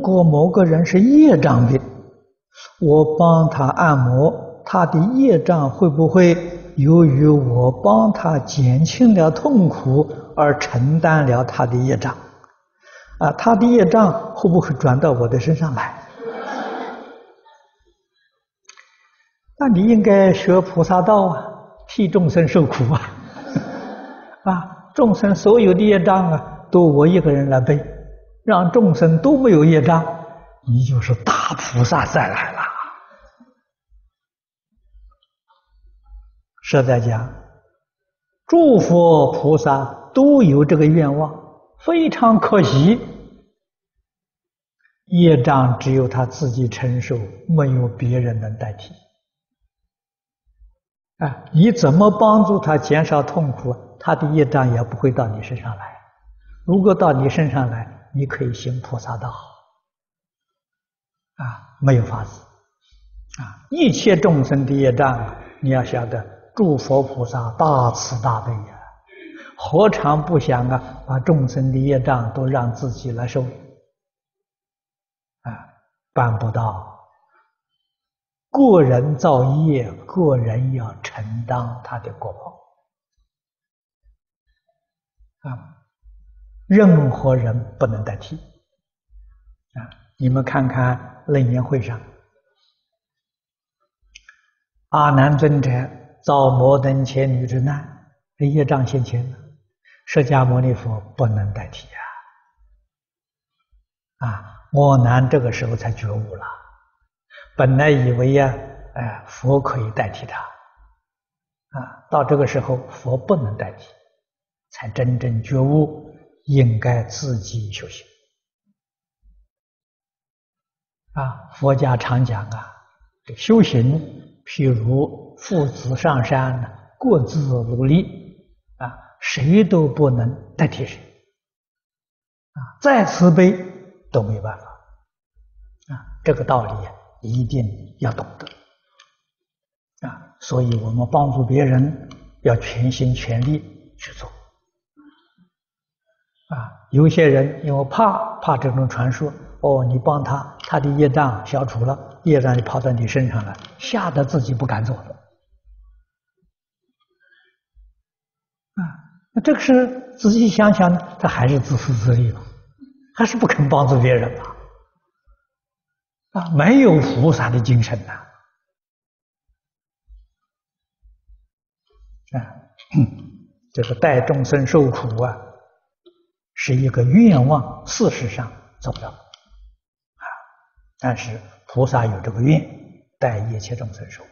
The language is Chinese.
如果某个人是业障病，我帮他按摩，他的业障会不会由于我帮他减轻了痛苦而承担了他的业障？啊，他的业障会不会转到我的身上来？那你应该学菩萨道啊，替众生受苦啊！啊，众生所有的业障啊，都我一个人来背。让众生都没有业障，你就是大菩萨再来了。实在讲，诸佛菩萨都有这个愿望，非常可惜，业障只有他自己承受，没有别人能代替。啊，你怎么帮助他减少痛苦，他的业障也不会到你身上来。如果到你身上来，你可以行菩萨道，啊，没有法子，啊，一切众生的业障，你要晓得，诸佛菩萨大慈大悲呀，何尝不想啊，把众生的业障都让自己来受，啊，办不到，个人造业，个人要承担他的果报，啊。任何人不能代替啊！你们看看楞严会上，阿难尊者遭摩登伽女之难，这业障现前了，释迦牟尼佛不能代替啊！啊，阿难这个时候才觉悟了，本来以为呀，哎，佛可以代替他，啊，到这个时候佛不能代替，才真正觉悟。应该自己修行啊！佛家常讲啊，修行譬如父子上山，各自努力啊，谁都不能代替谁啊！再慈悲都没办法啊！这个道理一定要懂得啊！所以我们帮助别人要全心全力去做。啊，有些人因为怕怕这种传说，哦，你帮他，他的业障消除了，业障就跑到你身上了，吓得自己不敢做了。啊，那这个是仔细想想呢，他还是自私自利嘛，还是不肯帮助别人嘛？啊，没有菩萨的精神呐！啊，这个带众生受苦啊。是一个愿望，事实上做不到啊。但是菩萨有这个愿，代一切众生受苦。